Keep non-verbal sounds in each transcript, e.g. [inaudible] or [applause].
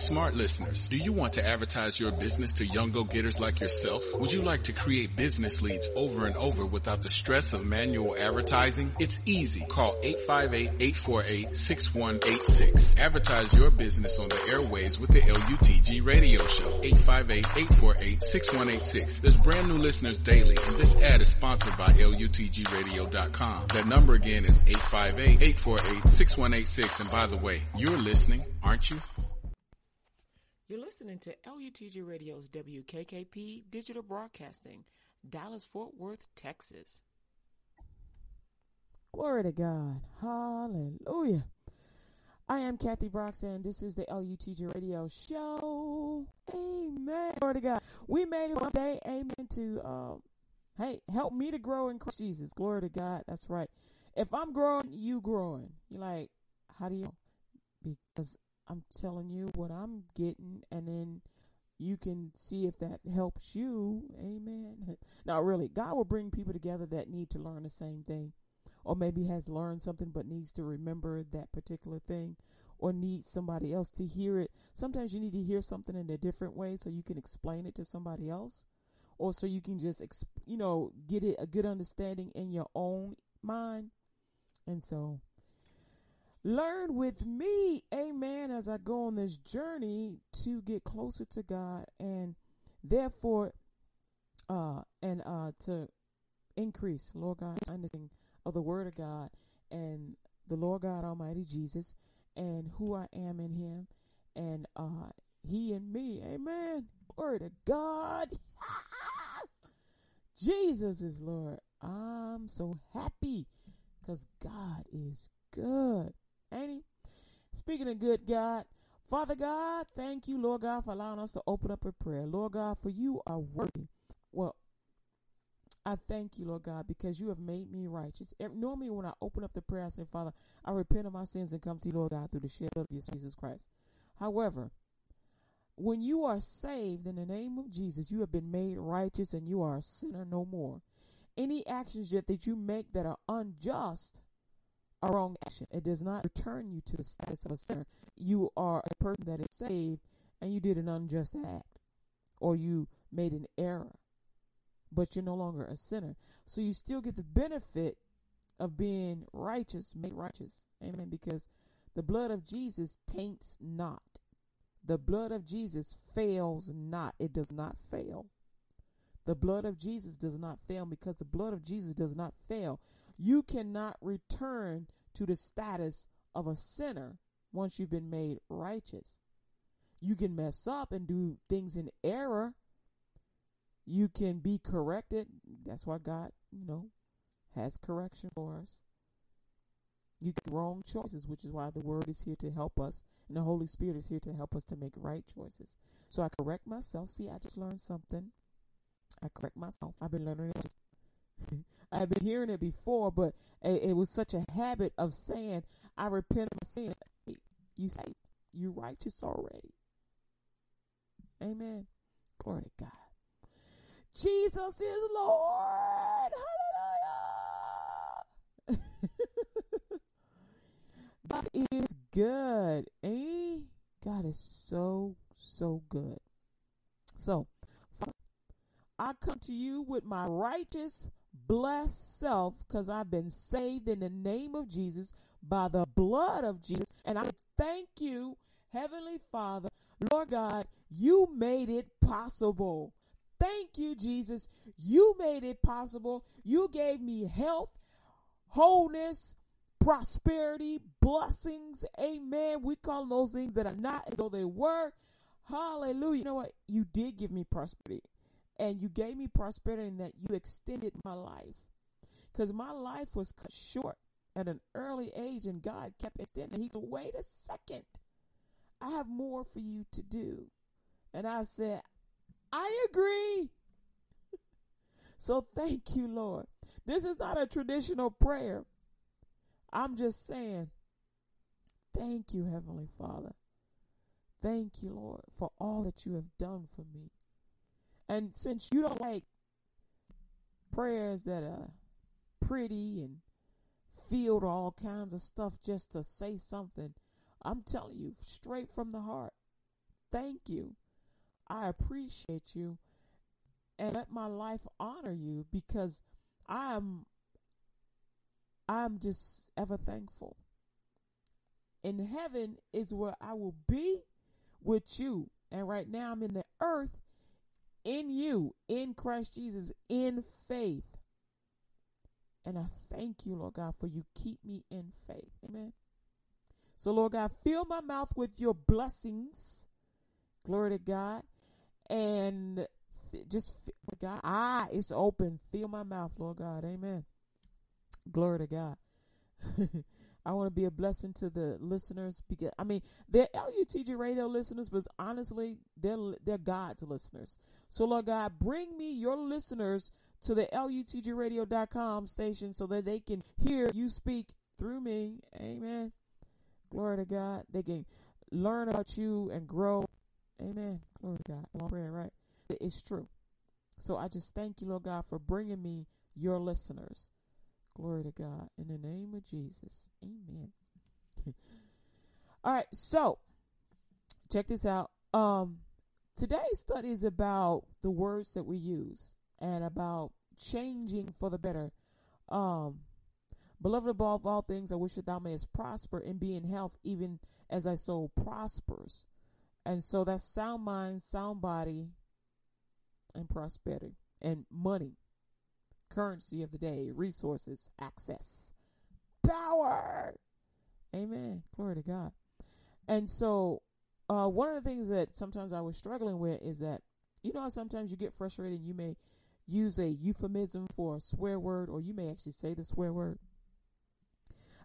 Smart listeners, do you want to advertise your business to young go-getters like yourself? Would you like to create business leads over and over without the stress of manual advertising? It's easy. Call 858-848-6186. Advertise your business on the airways with the LUTG radio show. 858-848-6186. There's brand new listeners daily and this ad is sponsored by LUTGradio.com. That number again is 858-848-6186 and by the way, you're listening, aren't you? You're listening to LUTG Radio's WKKP Digital Broadcasting, Dallas Fort Worth, Texas. Glory to God. Hallelujah. I am Kathy Brox, and this is the LUTG Radio Show. Amen. Glory to God. We made it one day. Amen. To um, hey, help me to grow in Christ Jesus. Glory to God. That's right. If I'm growing, you growing. You're like, how do you? Because I'm telling you what I'm getting, and then you can see if that helps you. Amen. [laughs] Now, really, God will bring people together that need to learn the same thing, or maybe has learned something but needs to remember that particular thing, or needs somebody else to hear it. Sometimes you need to hear something in a different way so you can explain it to somebody else, or so you can just, exp- you know, get it a good understanding in your own mind. And so Learn with me, amen, as I go on this journey to get closer to God and therefore uh and uh to increase, Lord God, understanding of the word of God and the Lord God Almighty Jesus and who I am in him and uh he and me. Amen. Glory to God. [laughs] Jesus is Lord. I'm so happy because God is good. Ain't he? Speaking of good God, Father God, thank you, Lord God, for allowing us to open up a prayer. Lord God, for you are worthy. Well, I thank you, Lord God, because you have made me righteous. Normally, when I open up the prayer, I say, Father, I repent of my sins and come to you, Lord God, through the shed of your Jesus Christ. However, when you are saved in the name of Jesus, you have been made righteous and you are a sinner no more. Any actions yet that you make that are unjust, a wrong action. It does not return you to the status of a sinner. You are a person that is saved and you did an unjust act or you made an error, but you're no longer a sinner. So you still get the benefit of being righteous, made righteous. Amen. Because the blood of Jesus taints not. The blood of Jesus fails not. It does not fail. The blood of Jesus does not fail because the blood of Jesus does not fail you cannot return to the status of a sinner once you've been made righteous. You can mess up and do things in error. You can be corrected. That's why God, you know, has correction for us. You get wrong choices, which is why the Word is here to help us, and the Holy Spirit is here to help us to make right choices. So I correct myself. See, I just learned something. I correct myself. I've been learning [laughs] I've been hearing it before, but it, it, was such a habit of saying, I repent of my sins. You say, you righteous already. Amen. Glory to God. Jesus is Lord. Hallelujah. [laughs] God is good. Eh? God is so, so good. So, I come to you with my righteous blessed self because I've been saved in the name of Jesus by the blood of Jesus. And I thank you, Heavenly Father, Lord God, you made it possible. Thank you, Jesus. You made it possible. You gave me health, wholeness, prosperity, blessings. Amen. We call those things that are not as though they were. Hallelujah. You know what? You did give me prosperity and you gave me prosperity and that you extended my life. Because my life was cut short at an early age and God kept it extending. He said, wait a second. I have more for you to do. And I said, I agree. [laughs] so thank you, Lord. This is not a traditional prayer. I'm just saying, thank you, Heavenly Father. Thank you, Lord, for all that you have done for me. And since you don't like prayers that are pretty and filled all kinds of stuff just to say something, I'm telling you straight from the heart. thank you. I appreciate you. And let my life honor you because I am I'm just ever thankful. In heaven is where I will be with you. And right now I'm in the earth in you, in Christ Jesus, in faith. And I thank you, Lord God, for you keep me in faith. Amen. So, Lord God, fill my mouth with your blessings. Glory to God. And just, God, ah, it's open. Fill my mouth, Lord God. Amen. Glory to God. [laughs] I want to be a blessing to the listeners because I mean they're LUTG radio listeners, but honestly they're they're God's listeners. So Lord God, bring me your listeners to the LUTGRadio.com station so that they can hear you speak through me. Amen. Glory to God. They can learn about you and grow. Amen. Glory to God. Long prayer, right? It's true. So I just thank you, Lord God, for bringing me your listeners. Glory to God. In the name of Jesus. Amen. [laughs] All right, so check this out. Um today's study is about the words that we use and about changing for the better. Um Beloved above all things, I wish that thou mayest prosper and be in health, even as thy soul prospers. And so that's sound mind, sound body, and prosperity and money currency of the day, resources, access, power. Amen. Glory to God. And so, uh, one of the things that sometimes I was struggling with is that, you know, sometimes you get frustrated and you may use a euphemism for a swear word, or you may actually say the swear word.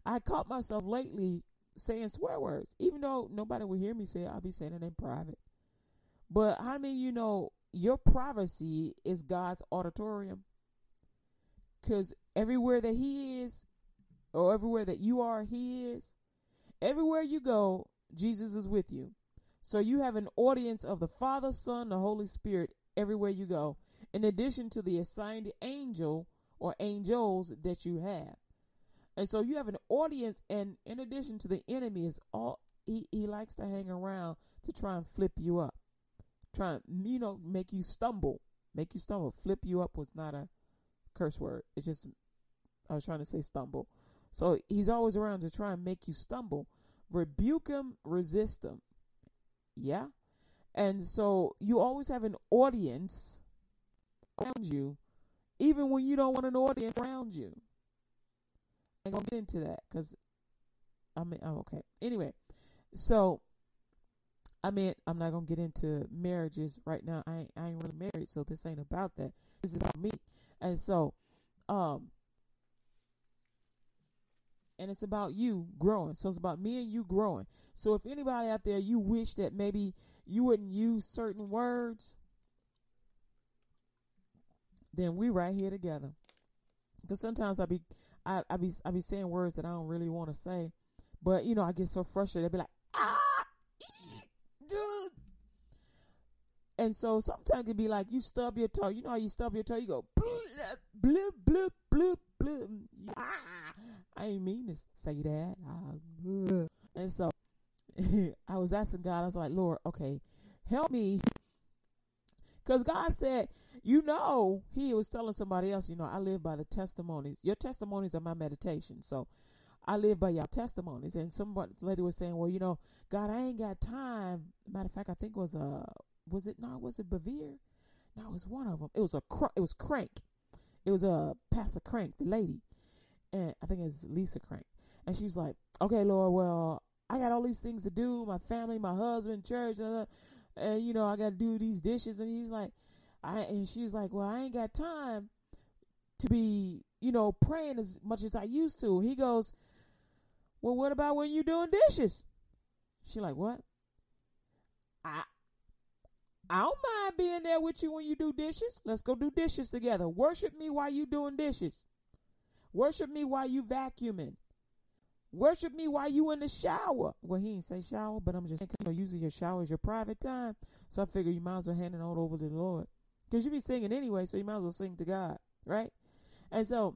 I caught myself lately saying swear words, even though nobody would hear me say it, I'll be saying it in private. But how many you know your privacy is God's auditorium? Because everywhere that He is, or everywhere that you are, He is. Everywhere you go, Jesus is with you. So you have an audience of the Father, Son, the Holy Spirit everywhere you go, in addition to the assigned angel or angels that you have. And so you have an audience, and in addition to the enemy, is all he, he likes to hang around to try and flip you up, try and you know make you stumble, make you stumble. Flip you up was not a curse word. It's just I was trying to say stumble. So he's always around to try and make you stumble. Rebuke him, resist him. Yeah? And so you always have an audience around you, even when you don't want an audience around you. I'm gonna get into that because I mean, oh, okay. Anyway, so I mean, I'm not gonna get into marriages right now. I ain't, I ain't really married, so this ain't about that. This is about me. And so, um, and it's about you growing. So it's about me and you growing. So if anybody out there, you wish that maybe you wouldn't use certain words, then we right here together. Because sometimes I be, I, I be, I be saying words that I don't really want to say, but you know I get so frustrated. I be like, ah, dude. And so sometimes it be like you stub your toe. You know how you stub your toe? You go bloop bloop bloop bloop. Ah, I ain't mean to say that. Ah, and so [laughs] I was asking God. I was like, Lord, okay, help me, because God said, you know, He was telling somebody else, you know, I live by the testimonies. Your testimonies are my meditation. So I live by your testimonies. And somebody lady was saying, well, you know, God, I ain't got time. Matter of fact, I think it was a was it not was it Bevere? No, it was one of them. It was a cr- it was Crank. It was a uh, Pastor Crank, the lady, and I think it's Lisa Crank. And she was like, "Okay, Lord, well, I got all these things to do, my family, my husband, church, uh, and you know, I got to do these dishes." And he's like, "I," and she's like, "Well, I ain't got time to be, you know, praying as much as I used to." He goes, "Well, what about when you're doing dishes?" She like, "What?" I don't mind being there with you when you do dishes. Let's go do dishes together. Worship me while you doing dishes. Worship me while you vacuuming. Worship me while you in the shower. Well, he didn't say shower, but I'm just saying, you know, using your shower as your private time. So I figure you might as well hand it all over to the Lord. Because you be singing anyway, so you might as well sing to God, right? And so,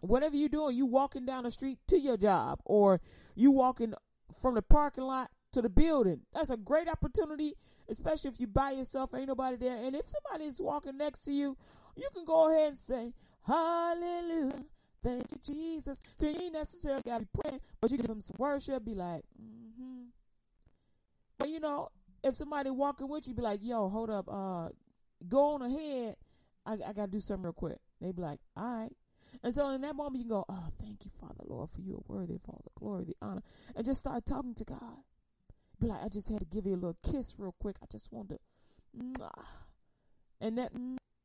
whatever you're doing, you walking down the street to your job, or you walking from the parking lot to the building. That's a great opportunity, especially if you by yourself, ain't nobody there. And if somebody is walking next to you, you can go ahead and say, Hallelujah. Thank you, Jesus. So you ain't necessarily got to be praying, but you can give them some worship, be like, mm-hmm. But you know, if somebody walking with you, be like, yo, hold up, uh, go on ahead. I, I got to do something real quick. They be like, all right. And so in that moment, you can go, oh, thank you, Father, Lord, for you are worthy of all the glory, the honor. And just start talking to God. Be like, I just had to give you a little kiss real quick. I just wanted to. And that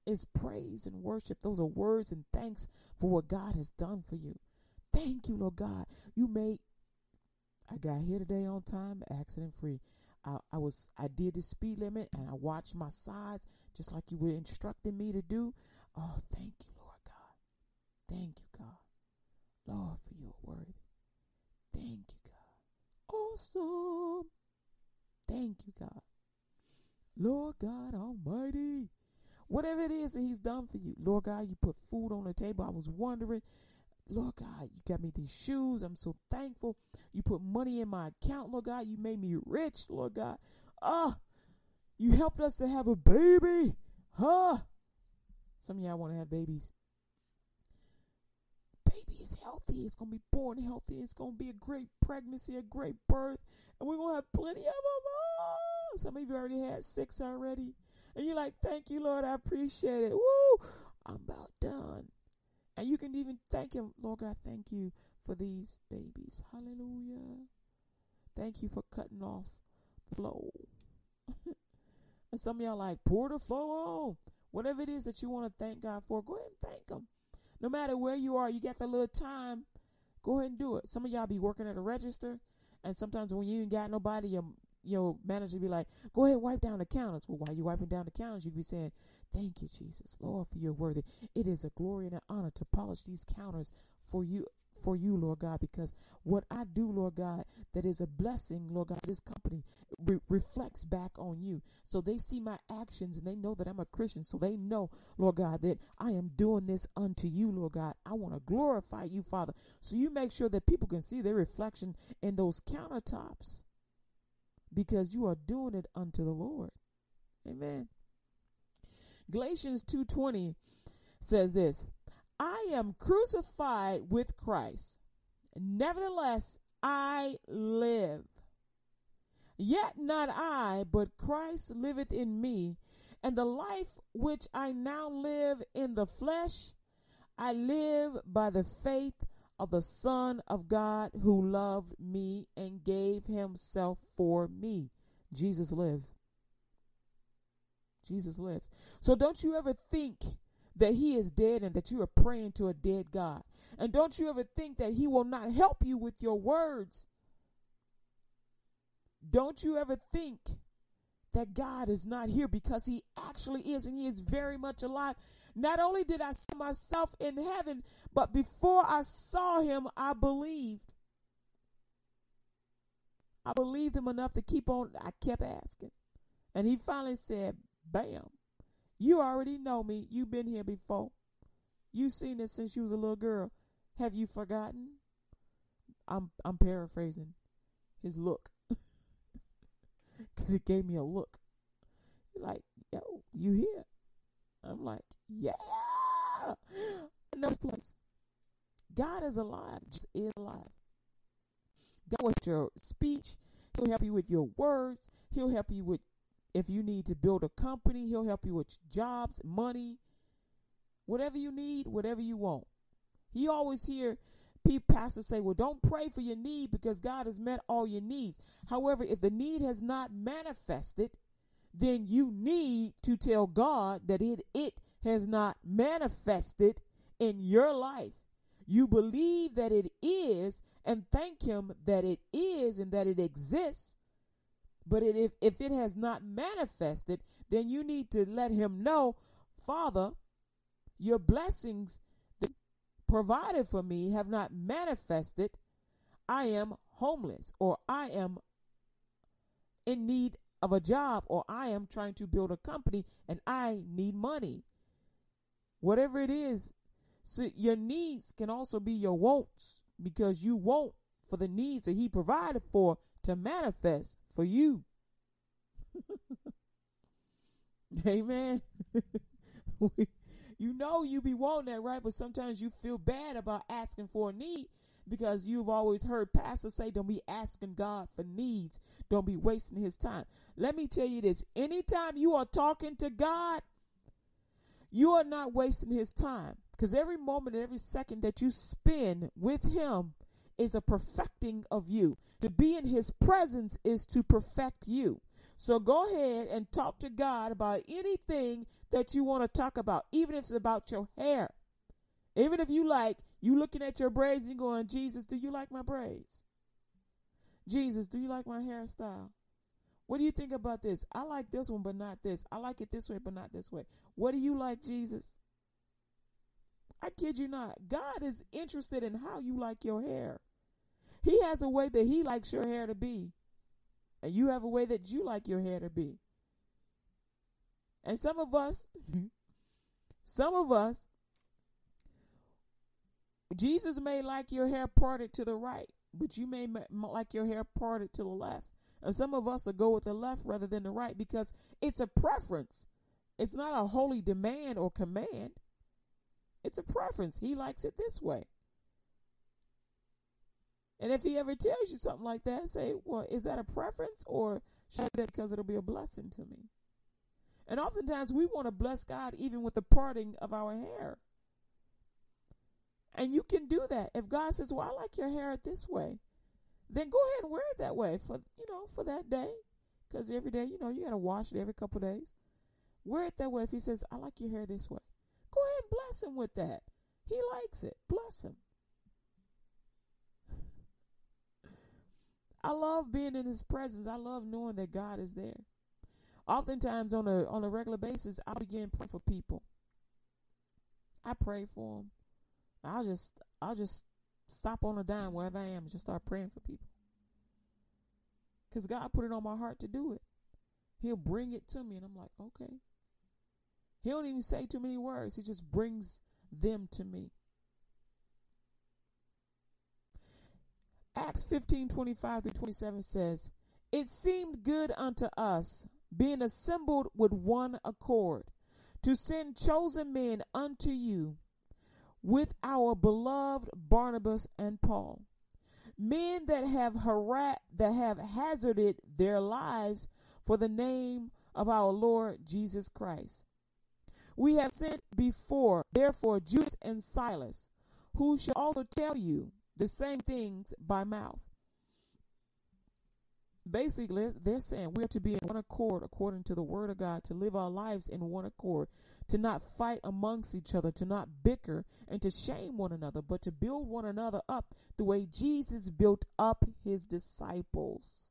is praise and worship. Those are words and thanks for what God has done for you. Thank you, Lord God. You made. I got here today on time, accident free. I, I was I did the speed limit and I watched my sides just like you were instructing me to do. Oh, thank you, Lord God. Thank you, God. Lord, for your word. Thank you, God. Awesome. Thank you, God. Lord God Almighty. Whatever it is that He's done for you, Lord God, you put food on the table. I was wondering, Lord God, you got me these shoes. I'm so thankful. You put money in my account, Lord God. You made me rich, Lord God. Ah, you helped us to have a baby. Huh? Some of y'all want to have babies. Baby is healthy. It's going to be born healthy. It's going to be a great pregnancy, a great birth. And we're to have plenty of them. Oh, ah. some of you already had six already. And you're like, thank you, Lord. I appreciate it. Woo! I'm about done. And you can even thank Him, Lord God, thank you for these babies. Hallelujah. Thank you for cutting off the flow. [laughs] and some of y'all like, pour the flow on. Whatever it is that you want to thank God for, go ahead and thank Him. No matter where you are, you got that little time, go ahead and do it. Some of y'all be working at a register, and sometimes when you ain't got nobody, your your manager be like, go ahead wipe down the counters. Well, while you wiping down the counters, you be saying, Thank you, Jesus, Lord, for your worthy. It is a glory and an honor to polish these counters for you for you, Lord God, because what I do, Lord God, that is a blessing, Lord God, this company re- reflects back on you. So they see my actions and they know that I'm a Christian. So they know, Lord God, that I am doing this unto you, Lord God. I want to glorify you, Father. So you make sure that people can see their reflection in those countertops because you are doing it unto the Lord. Amen. Galatians 2:20 says this, I am crucified with Christ. Nevertheless, I live. Yet not I, but Christ liveth in me, and the life which I now live in the flesh, I live by the faith of the Son of God who loved me and gave himself for me. Jesus lives. Jesus lives. So don't you ever think that he is dead and that you are praying to a dead God. And don't you ever think that he will not help you with your words. Don't you ever think that God is not here because he actually is and he is very much alive. Not only did I see myself in heaven, but before I saw him, I believed. I believed him enough to keep on. I kept asking. And he finally said, Bam. You already know me. You've been here before. You've seen it since you was a little girl. Have you forgotten? I'm I'm paraphrasing his look. [laughs] Cause he gave me a look. Like, yo, you here? I'm like, yeah. [laughs] No place. God is alive. Just is alive. God with your speech. He'll help you with your words. He'll help you with if you need to build a company, he'll help you with jobs, money, whatever you need, whatever you want. He always hear people pastors say, "Well, don't pray for your need because God has met all your needs." However, if the need has not manifested, then you need to tell God that it it has not manifested in your life. You believe that it is and thank him that it is and that it exists but it, if, if it has not manifested, then you need to let him know, Father, your blessings provided for me have not manifested. I am homeless, or I am in need of a job, or I am trying to build a company and I need money. Whatever it is, so your needs can also be your wants because you want for the needs that He provided for to manifest for you. [laughs] Amen. [laughs] you know you be wanting that, right? But sometimes you feel bad about asking for a need because you've always heard pastors say, don't be asking God for needs. Don't be wasting his time. Let me tell you this. Anytime you are talking to God, you are not wasting his time because every moment and every second that you spend with him is a perfecting of you. To be in his presence is to perfect you. So go ahead and talk to God about anything that you want to talk about, even if it's about your hair. Even if you like, you looking at your braids and going, Jesus, do you like my braids? Jesus, do you like my hairstyle? What do you think about this? I like this one, but not this. I like it this way, but not this way. What do you like, Jesus? I kid you not. God is interested in how you like your hair. He has a way that He likes your hair to be. And you have a way that you like your hair to be. And some of us, [laughs] some of us, Jesus may like your hair parted to the right, but you may like your hair parted to the left. And some of us will go with the left rather than the right because it's a preference. It's not a holy demand or command. It's a preference. He likes it this way. And if he ever tells you something like that, say, well, is that a preference or should I do that because it'll be a blessing to me? And oftentimes we want to bless God even with the parting of our hair. And you can do that. If God says, Well, I like your hair this way, then go ahead and wear it that way for you know, for that day. Because every day, you know, you gotta wash it every couple days. Wear it that way. If he says, I like your hair this way, go ahead and bless him with that. He likes it. Bless him. I love being in his presence. I love knowing that God is there. Oftentimes on a on a regular basis, I'll begin praying for people. I pray for them. I'll just I'll just stop on a dime wherever I am and just start praying for people. Cause God put it on my heart to do it. He'll bring it to me, and I'm like, okay. He don't even say too many words. He just brings them to me. Acts 15 25 through 27 says, It seemed good unto us, being assembled with one accord, to send chosen men unto you with our beloved Barnabas and Paul, men that have hara- that have hazarded their lives for the name of our Lord Jesus Christ. We have sent before, therefore, Judas and Silas, who shall also tell you the same things by mouth. Basically, they're saying we are to be in one accord according to the word of God, to live our lives in one accord, to not fight amongst each other, to not bicker and to shame one another, but to build one another up the way Jesus built up his disciples.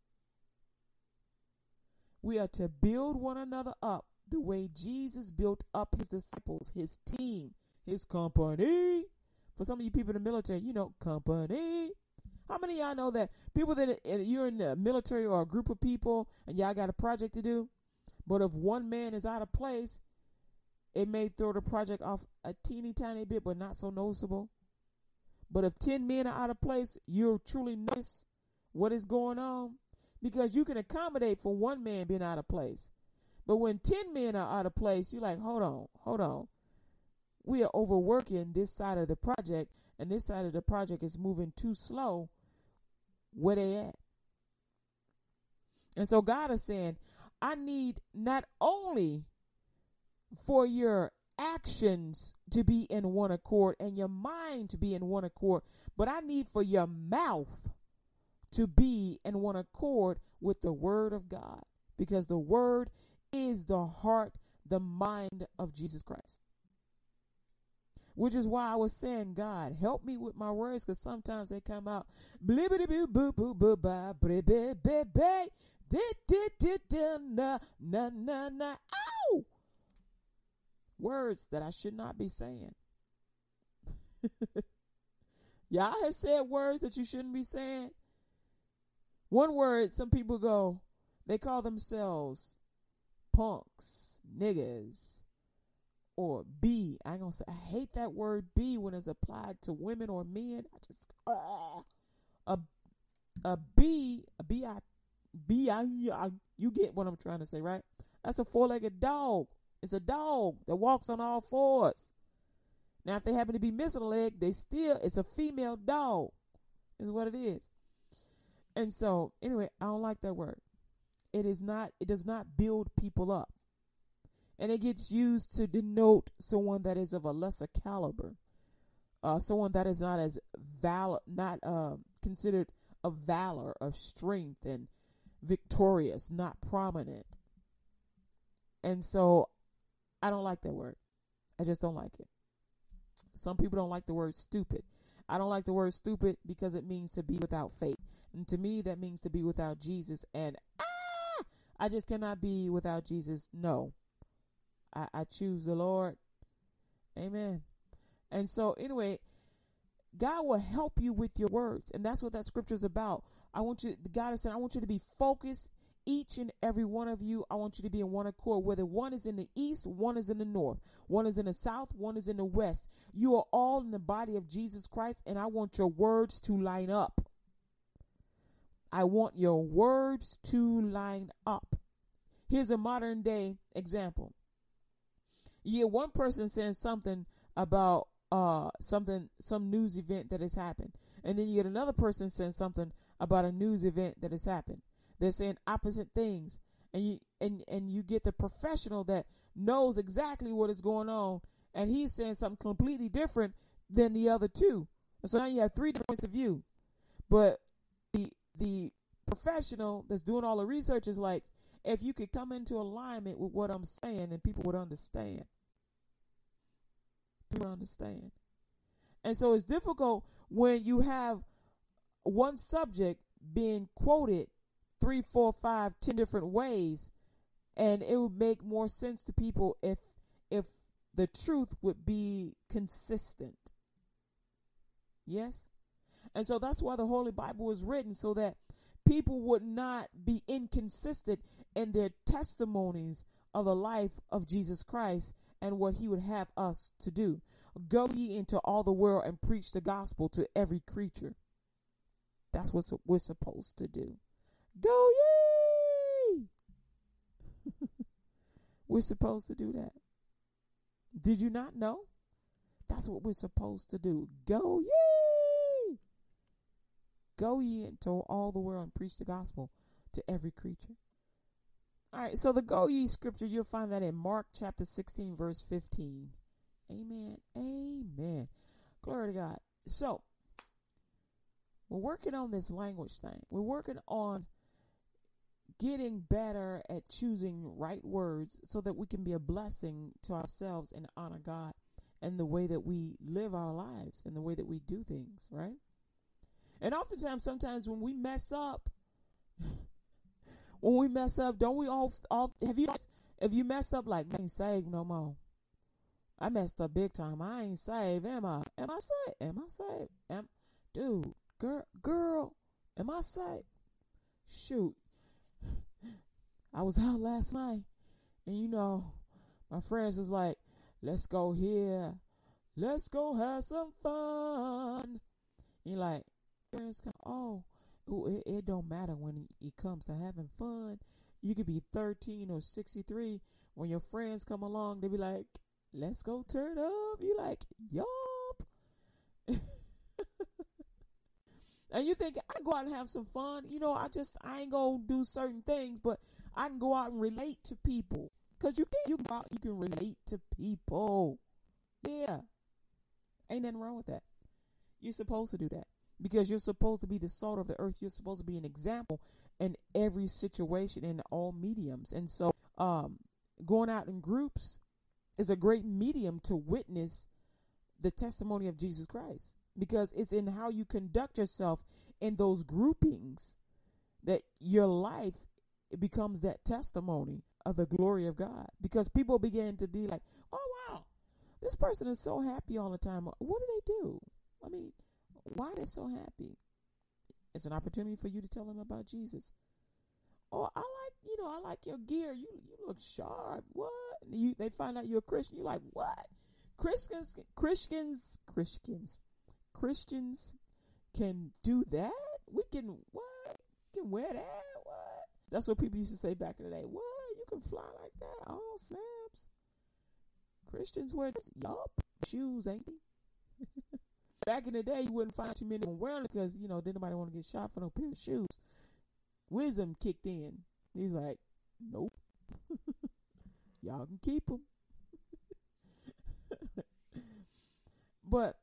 We are to build one another up the way Jesus built up his disciples, his team, his company. For some of you people in the military, you know, company. How many y'all know that people that you're in the military or a group of people and y'all got a project to do, but if one man is out of place, it may throw the project off a teeny tiny bit, but not so noticeable. But if 10 men are out of place, you'll truly notice what is going on because you can accommodate for one man being out of place. But when 10 men are out of place, you're like, hold on, hold on we are overworking this side of the project and this side of the project is moving too slow where they at? And so god is saying i need not only for your actions to be in one accord and your mind to be in one accord but i need for your mouth to be in one accord with the word of god because the word is the heart the mind of jesus christ which is why I was saying, God, help me with my words, because sometimes they come out blibbity boo boo boo boo ba blibby baby na na na na ow words that I should not be saying. Y'all have said words that you shouldn't be saying. One word, some people go, they call themselves punks, niggas, or B. I ain't gonna say I hate that word B when it's applied to women or men. I just uh, a a B a B I B I you get what I'm trying to say, right? That's a four-legged dog. It's a dog that walks on all fours. Now, if they happen to be missing a leg, they still it's a female dog. Is what it is. And so, anyway, I don't like that word. It is not. It does not build people up, and it gets used to denote someone that is of a lesser caliber, uh, someone that is not as val not uh, considered of valor, of strength, and victorious, not prominent. And so, I don't like that word. I just don't like it. Some people don't like the word stupid. I don't like the word stupid because it means to be without faith. And to me, that means to be without Jesus. And ah, I just cannot be without Jesus. No. I, I choose the Lord. Amen. And so, anyway, God will help you with your words. And that's what that scripture is about. I want you, God is saying, I want you to be focused each and every one of you, I want you to be in one accord. Whether one is in the east, one is in the north, one is in the south, one is in the west. You are all in the body of Jesus Christ, and I want your words to line up. I want your words to line up. Here's a modern day example. You get one person saying something about uh something some news event that has happened, and then you get another person saying something about a news event that has happened. They're saying opposite things. And you and and you get the professional that knows exactly what is going on and he's saying something completely different than the other two. And so now you have three points of view. But the the professional that's doing all the research is like, if you could come into alignment with what I'm saying, then people would understand. People understand. And so it's difficult when you have one subject being quoted three, four, five, ten different ways, and it would make more sense to people if if the truth would be consistent. Yes? And so that's why the Holy Bible was written so that people would not be inconsistent in their testimonies of the life of Jesus Christ and what he would have us to do. Go ye into all the world and preach the gospel to every creature. That's what we're supposed to do. Go ye! [laughs] we're supposed to do that. Did you not know? That's what we're supposed to do. Go ye! Go ye into all the world and preach the gospel to every creature. All right, so the go ye scripture, you'll find that in Mark chapter 16, verse 15. Amen. Amen. Glory to God. So, we're working on this language thing. We're working on getting better at choosing right words so that we can be a blessing to ourselves and honor God and the way that we live our lives and the way that we do things, right? And oftentimes, sometimes when we mess up, [laughs] when we mess up, don't we all, all have you if you messed up like I ain't saved no more? I messed up big time. I ain't saved, am I? Am I saved? Am I saved? Am dude, girl, girl, am I saved? Shoot, I was [laughs] out last night, and you know, my friends was like, "Let's go here, let's go have some fun." And like, friends come, oh, it, it don't matter when it comes to having fun. You could be 13 or 63. When your friends come along, they be like, "Let's go turn up." You like, yup. [laughs] and you think I go out and have some fun. You know, I just I ain't gonna do certain things, but I can go out and relate to people. Cause you can you go out, you can relate to people. Yeah. Ain't nothing wrong with that. You're supposed to do that. Because you're supposed to be the salt of the earth. You're supposed to be an example in every situation in all mediums. And so um going out in groups is a great medium to witness the testimony of Jesus Christ. Because it's in how you conduct yourself in those groupings that your life becomes that testimony of the glory of God because people begin to be like, oh, wow, this person is so happy all the time. What do they do? I mean, why they're they so happy? It's an opportunity for you to tell them about Jesus. Oh, I like, you know, I like your gear. You you look sharp. What? You they find out you're a Christian. You're like, what? Christians, Christians, Christians, Christians can do that. We can what? We can wear that. What? That's what people used to say back in the day. What? You can fly like that? Oh, snaps. Christians wear yup shoes, ain't they? Back in the day, you wouldn't find too many wearing because, you know, didn't nobody want to get shot for no pair of shoes. Wisdom kicked in. He's like, nope. [laughs] Y'all can keep them. [laughs] but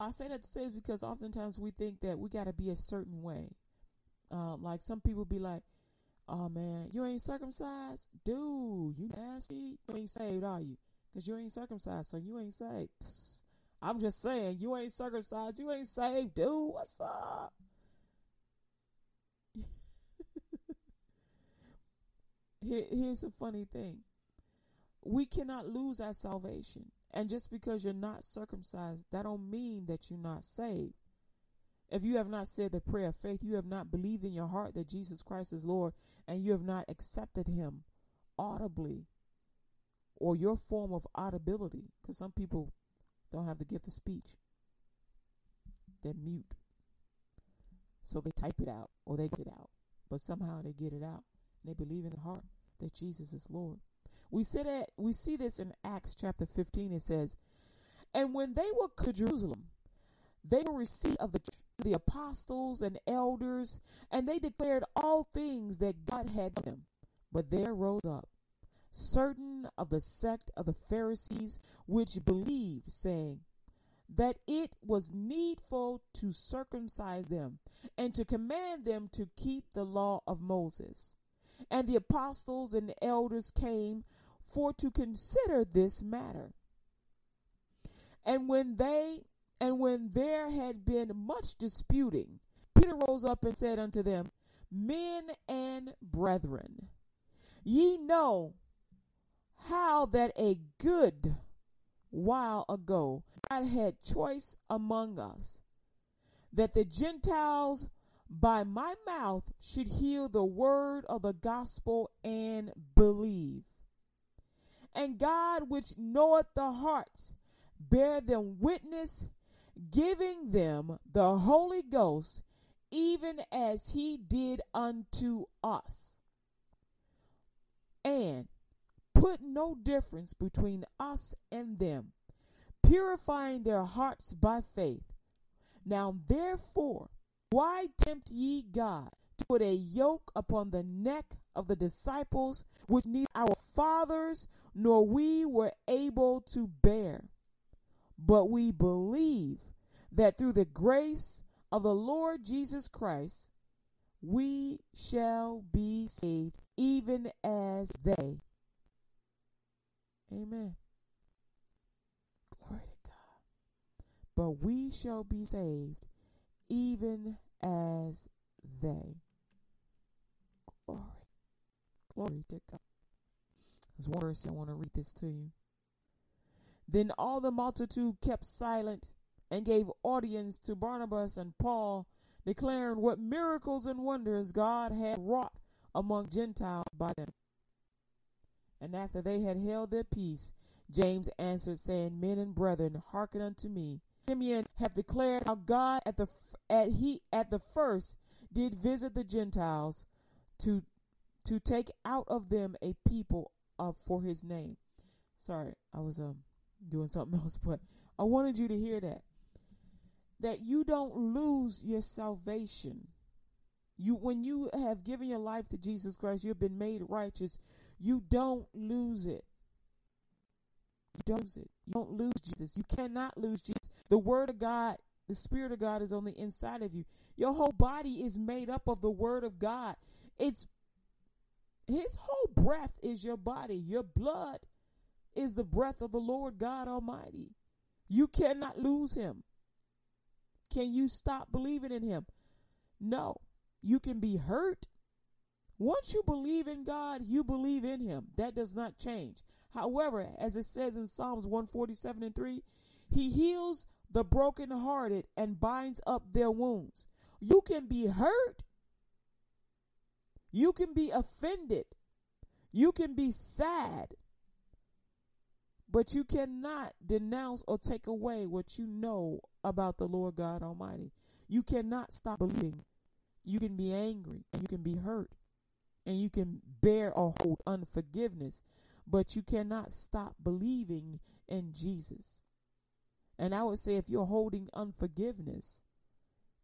I say that to say because oftentimes we think that we got to be a certain way. Um, like some people be like, "Oh man, you ain't circumcised, dude. You nasty. You ain't saved, are you? Because you ain't circumcised, so you ain't saved." I'm just saying, you ain't circumcised, you ain't saved, dude. What's up? [laughs] Here, here's a funny thing. We cannot lose our salvation. And just because you're not circumcised, that don't mean that you're not saved. If you have not said the prayer of faith, you have not believed in your heart that Jesus Christ is Lord, and you have not accepted Him audibly or your form of audibility, because some people don't have the gift of speech, they're mute. So they type it out or they get it out, but somehow they get it out. And they believe in the heart that Jesus is Lord. We see that we see this in Acts chapter 15. It says, And when they were to Jerusalem, they were received of the the apostles and elders, and they declared all things that God had done them. But there rose up certain of the sect of the Pharisees which believed, saying that it was needful to circumcise them and to command them to keep the law of Moses. And the apostles and the elders came for to consider this matter. And when they and when there had been much disputing, Peter rose up and said unto them, Men and brethren, ye know how that a good while ago God had choice among us, that the Gentiles by my mouth should hear the word of the gospel and believe. And God, which knoweth the hearts, bear them witness, giving them the Holy Ghost, even as he did unto us. And put no difference between us and them, purifying their hearts by faith. Now, therefore, why tempt ye God to put a yoke upon the neck of the disciples, which neither our fathers nor we were able to bear? But we believe that through the grace of the Lord Jesus Christ, we shall be saved, even as they. Amen. Glory to God. But we shall be saved, even as they. Glory. Glory to God. There's one verse I want to read this to you. Then all the multitude kept silent and gave audience to Barnabas and Paul, declaring what miracles and wonders God had wrought among Gentiles by them. And after they had held their peace, James answered, saying, Men and brethren, hearken unto me. Simeon hath declared how God at the at he at the first did visit the Gentiles to to take out of them a people of for his name. Sorry, I was um doing something [laughs] else, but I wanted you to hear that. That you don't lose your salvation. You when you have given your life to Jesus Christ, you've been made righteous. You don't lose it. You don't lose it. You don't lose Jesus. You cannot lose Jesus. The Word of God, the Spirit of God is on the inside of you. Your whole body is made up of the Word of God. It's His whole breath is your body. Your blood is the breath of the Lord God Almighty. You cannot lose Him. Can you stop believing in Him? No. You can be hurt. Once you believe in God, you believe in Him. That does not change. However, as it says in Psalms 147 and 3, He heals the brokenhearted and binds up their wounds. You can be hurt. You can be offended. You can be sad. But you cannot denounce or take away what you know about the Lord God Almighty. You cannot stop believing. You can be angry and you can be hurt. And you can bear or hold unforgiveness, but you cannot stop believing in Jesus. And I would say if you're holding unforgiveness,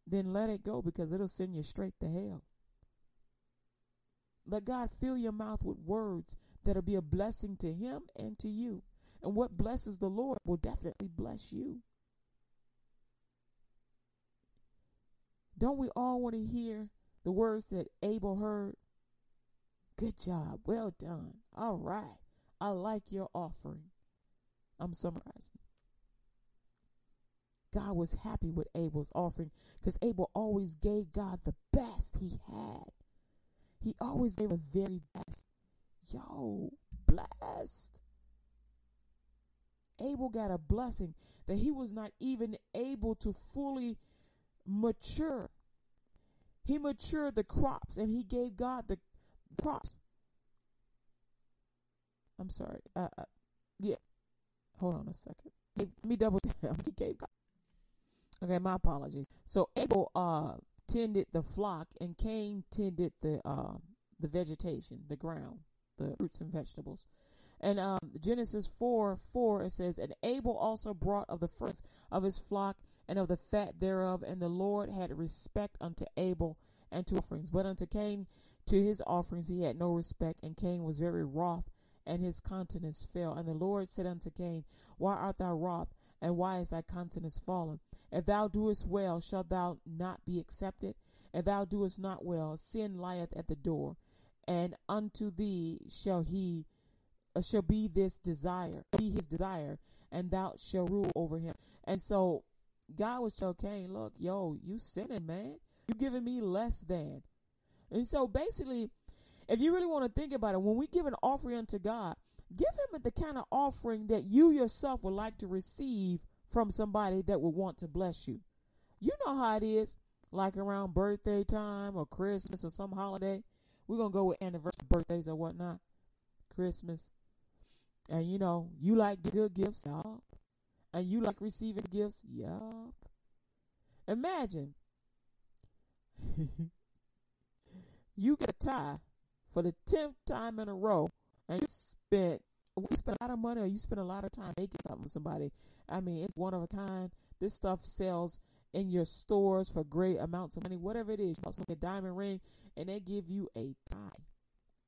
then let it go because it'll send you straight to hell. Let God fill your mouth with words that'll be a blessing to Him and to you. And what blesses the Lord will definitely bless you. Don't we all want to hear the words that Abel heard? Good job. Well done. All right. I like your offering. I'm summarizing. God was happy with Abel's offering because Abel always gave God the best he had. He always gave the very best. Yo, blessed. Abel got a blessing that he was not even able to fully mature. He matured the crops and he gave God the crops. I'm sorry. Yeah. Hold on a second. Let me double. [laughs] gave. Okay, my apologies. So Abel uh tended the flock, and Cain tended the uh, the vegetation, the ground, the fruits and vegetables. And um, Genesis 4 4, it says, And Abel also brought of the first of his flock and of the fat thereof, and the Lord had respect unto Abel and to offerings. But unto Cain, to his offerings he had no respect, and Cain was very wroth, and his countenance fell. And the Lord said unto Cain, Why art thou wroth, and why is thy countenance fallen? If thou doest well, shalt thou not be accepted? If thou doest not well, sin lieth at the door, and unto thee shall he uh, shall be this desire, be his desire, and thou shalt rule over him. And so God was telling Cain, look, yo, you sinning, man. You giving me less than. And so basically, if you really want to think about it, when we give an offering unto God, give him the kind of offering that you yourself would like to receive from somebody that would want to bless you. You know how it is, like around birthday time or Christmas or some holiday. We're gonna go with anniversary birthdays or whatnot. Christmas. And you know, you like good gifts, yup. And you like receiving gifts, yup. Imagine [laughs] you get a tie for the tenth time in a row and you spent you spend a lot of money or you spend a lot of time making something for somebody. I mean, it's one of a kind. This stuff sells in your stores for great amounts of money, whatever it is. You also get a diamond ring, and they give you a tie,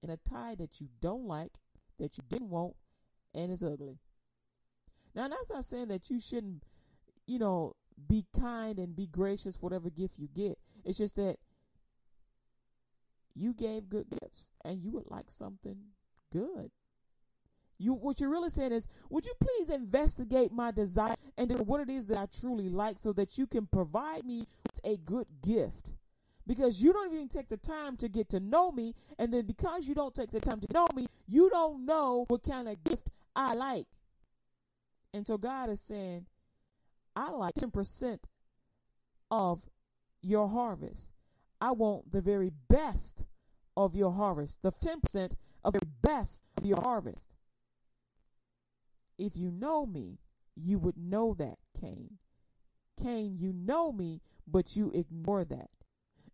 and a tie that you don't like, that you didn't want, and it's ugly. Now, that's not saying that you shouldn't, you know, be kind and be gracious for whatever gift you get. It's just that you gave good gifts, and you would like something good. You what you're really saying is, would you please investigate my desire and what it is that I truly like so that you can provide me with a good gift? Because you don't even take the time to get to know me, and then because you don't take the time to know me, you don't know what kind of gift I like. And so God is saying, I like 10% of your harvest. I want the very best of your harvest, the 10% of the best of your harvest. If you know me, you would know that, Cain. Cain, you know me, but you ignore that.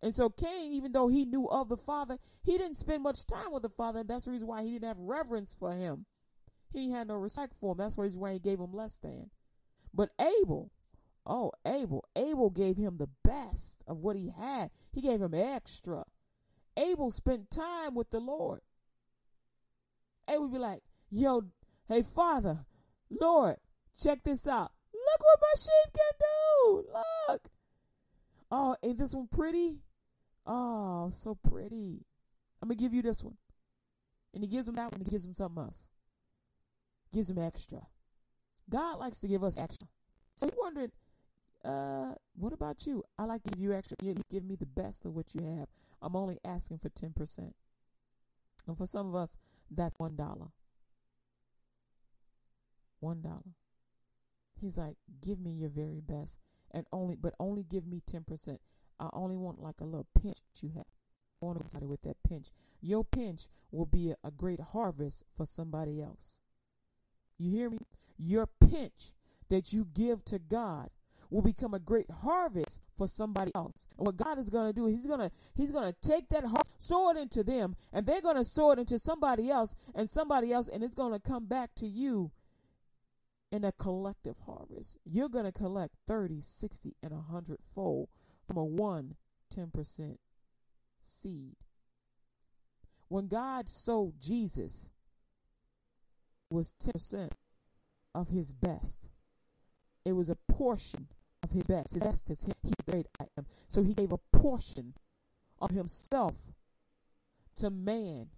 And so Cain, even though he knew of the Father, he didn't spend much time with the Father. That's the reason why he didn't have reverence for him. He had no respect for him. That's why he gave him less than. But Abel, oh, Abel, Abel gave him the best of what he had. He gave him extra. Abel spent time with the Lord. Abel would be like, yo, hey, Father, Lord, check this out. Look what my sheep can do. Look. Oh, ain't this one pretty? Oh, so pretty. I'm going to give you this one. And he gives him that one, he gives him something else. Gives him extra. God likes to give us extra. So you're wondering, uh, what about you? I like to give you extra. You give me the best of what you have. I'm only asking for 10%. And for some of us, that's $1 one dollar. He's like, give me your very best, and only, but only give me ten percent. I only want like a little pinch that you have. I want to somebody with that pinch. Your pinch will be a, a great harvest for somebody else. You hear me? Your pinch that you give to God will become a great harvest for somebody else. And what God is going to do is he's going to he's going to take that heart, sow it into them, and they're going to sow it into somebody else and somebody else and it's going to come back to you in a collective harvest. You're going to collect 30, 60 and 100 fold from a 1 10% seed. When God sowed Jesus was 10% of his best. It was a portion of his best. His best is him. He's great I am. So he gave a portion of himself to man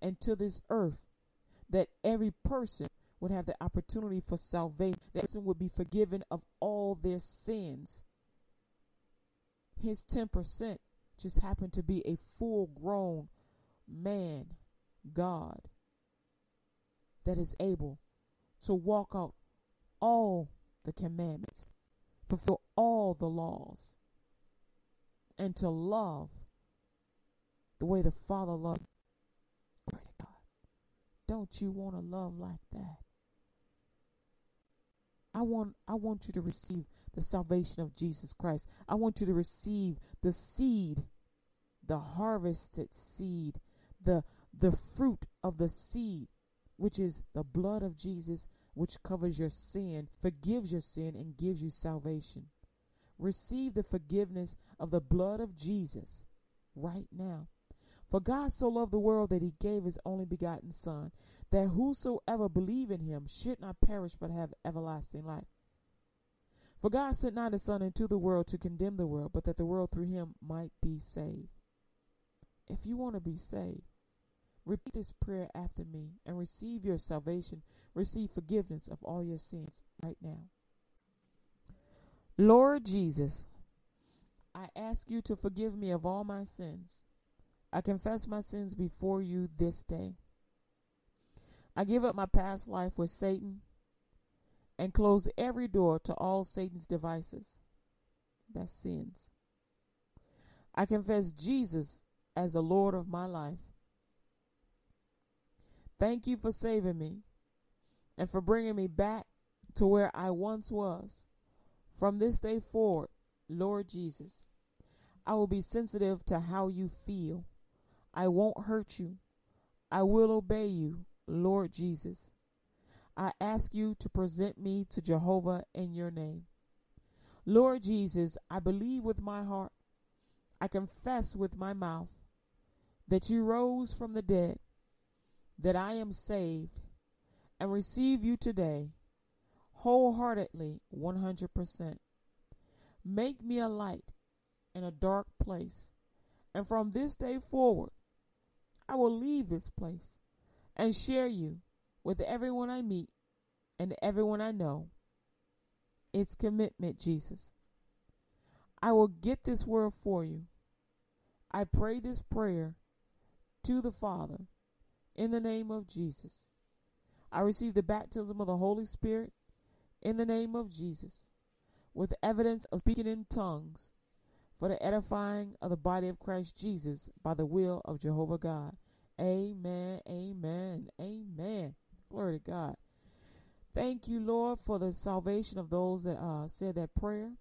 and to this earth that every person would have the opportunity for salvation. That person would be forgiven of all their sins. His 10% just happened to be a full grown man, God, that is able to walk out all the commandments, fulfill all the laws, and to love the way the Father loved. Glory to God. Don't you want to love like that? I want I want you to receive the salvation of Jesus Christ. I want you to receive the seed, the harvested seed, the the fruit of the seed, which is the blood of Jesus, which covers your sin, forgives your sin, and gives you salvation. Receive the forgiveness of the blood of Jesus right now. For God so loved the world that he gave his only begotten Son, that whosoever believe in him should not perish but have everlasting life. For God sent not his Son into the world to condemn the world, but that the world through him might be saved. If you want to be saved, repeat this prayer after me and receive your salvation, receive forgiveness of all your sins right now. Lord Jesus, I ask you to forgive me of all my sins. I confess my sins before you this day. I give up my past life with Satan and close every door to all Satan's devices. That's sins. I confess Jesus as the Lord of my life. Thank you for saving me and for bringing me back to where I once was. From this day forward, Lord Jesus, I will be sensitive to how you feel. I won't hurt you. I will obey you, Lord Jesus. I ask you to present me to Jehovah in your name. Lord Jesus, I believe with my heart, I confess with my mouth that you rose from the dead, that I am saved, and receive you today wholeheartedly 100%. Make me a light in a dark place, and from this day forward, I will leave this place and share you with everyone I meet and everyone I know. It's commitment, Jesus. I will get this word for you. I pray this prayer to the Father in the name of Jesus. I receive the baptism of the Holy Spirit in the name of Jesus with evidence of speaking in tongues for the edifying of the body of Christ Jesus by the will of Jehovah God. Amen, amen, amen. Glory to God. Thank you, Lord, for the salvation of those that uh, said that prayer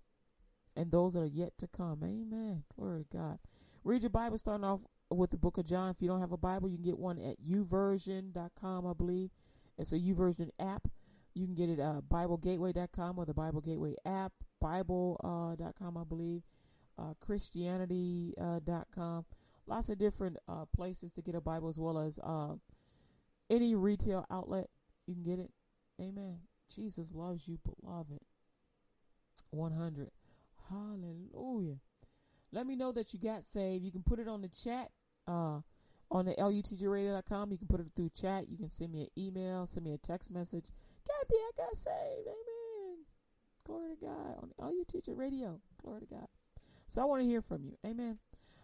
and those that are yet to come. Amen. Glory to God. Read your Bible starting off with the book of John. If you don't have a Bible, you can get one at youversion.com, I believe. It's a YouVersion app. You can get it at uh, BibleGateway.com or the Bible Gateway app, Bible.com, uh, I believe, uh, Christianity.com. Uh, Lots of different uh, places to get a Bible as well as uh, any retail outlet. You can get it. Amen. Jesus loves you, beloved. 100. Hallelujah. Let me know that you got saved. You can put it on the chat uh, on the lutgradio.com. You can put it through chat. You can send me an email, send me a text message. Kathy, I got saved. Amen. Glory to God. On LUTG Radio. Glory to God. So I want to hear from you. Amen.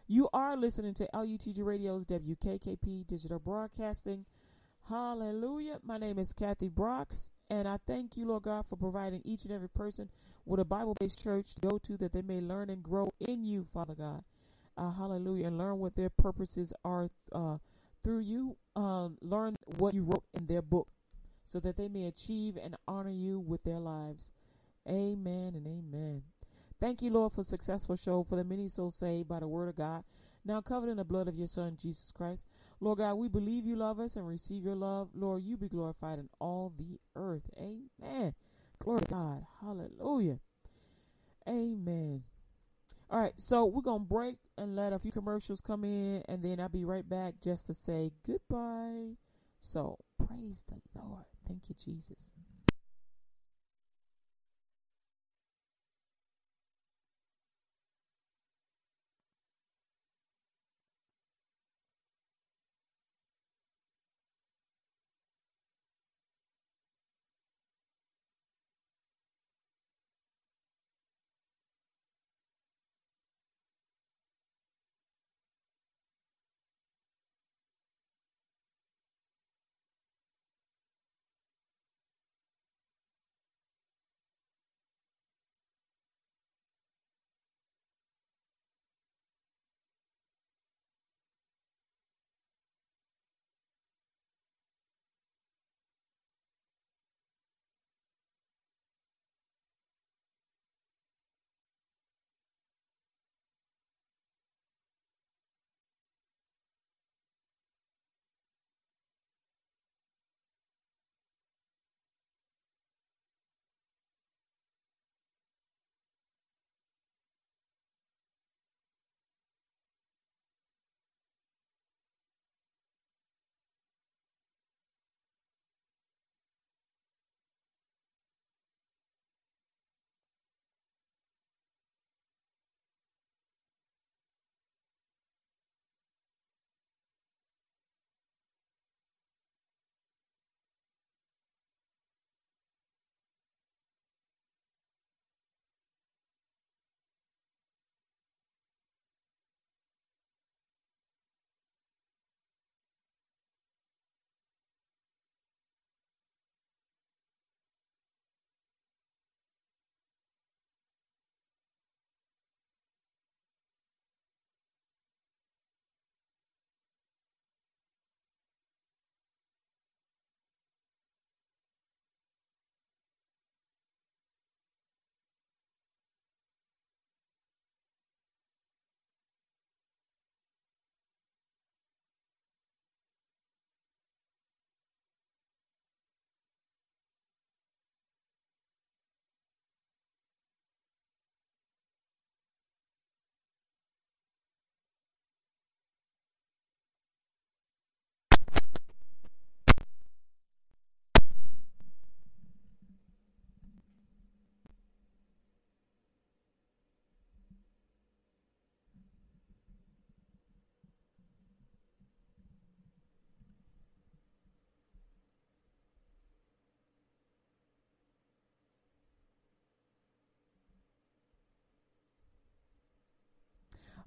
You are listening to LUTG Radio's WKKP Digital Broadcasting. Hallelujah. My name is Kathy Brooks, and I thank you, Lord God, for providing each and every person with a Bible based church to go to that they may learn and grow in you, Father God. Uh, hallelujah. And learn what their purposes are uh, through you. Um, learn what you wrote in their book so that they may achieve and honor you with their lives. Amen and amen. Thank you, Lord, for successful show for the many souls saved by the word of God. Now covered in the blood of your Son, Jesus Christ. Lord God, we believe you love us and receive your love. Lord, you be glorified in all the earth. Amen. Glory to God. Hallelujah. Amen. All right, so we're going to break and let a few commercials come in, and then I'll be right back just to say goodbye. So praise the Lord. Thank you, Jesus.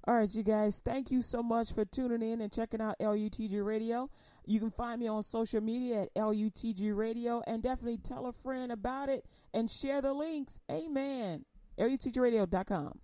All right, you guys, thank you so much for tuning in and checking out LUTG Radio. You can find me on social media at LUTG Radio and definitely tell a friend about it and share the links. Amen. LUTGRadio.com.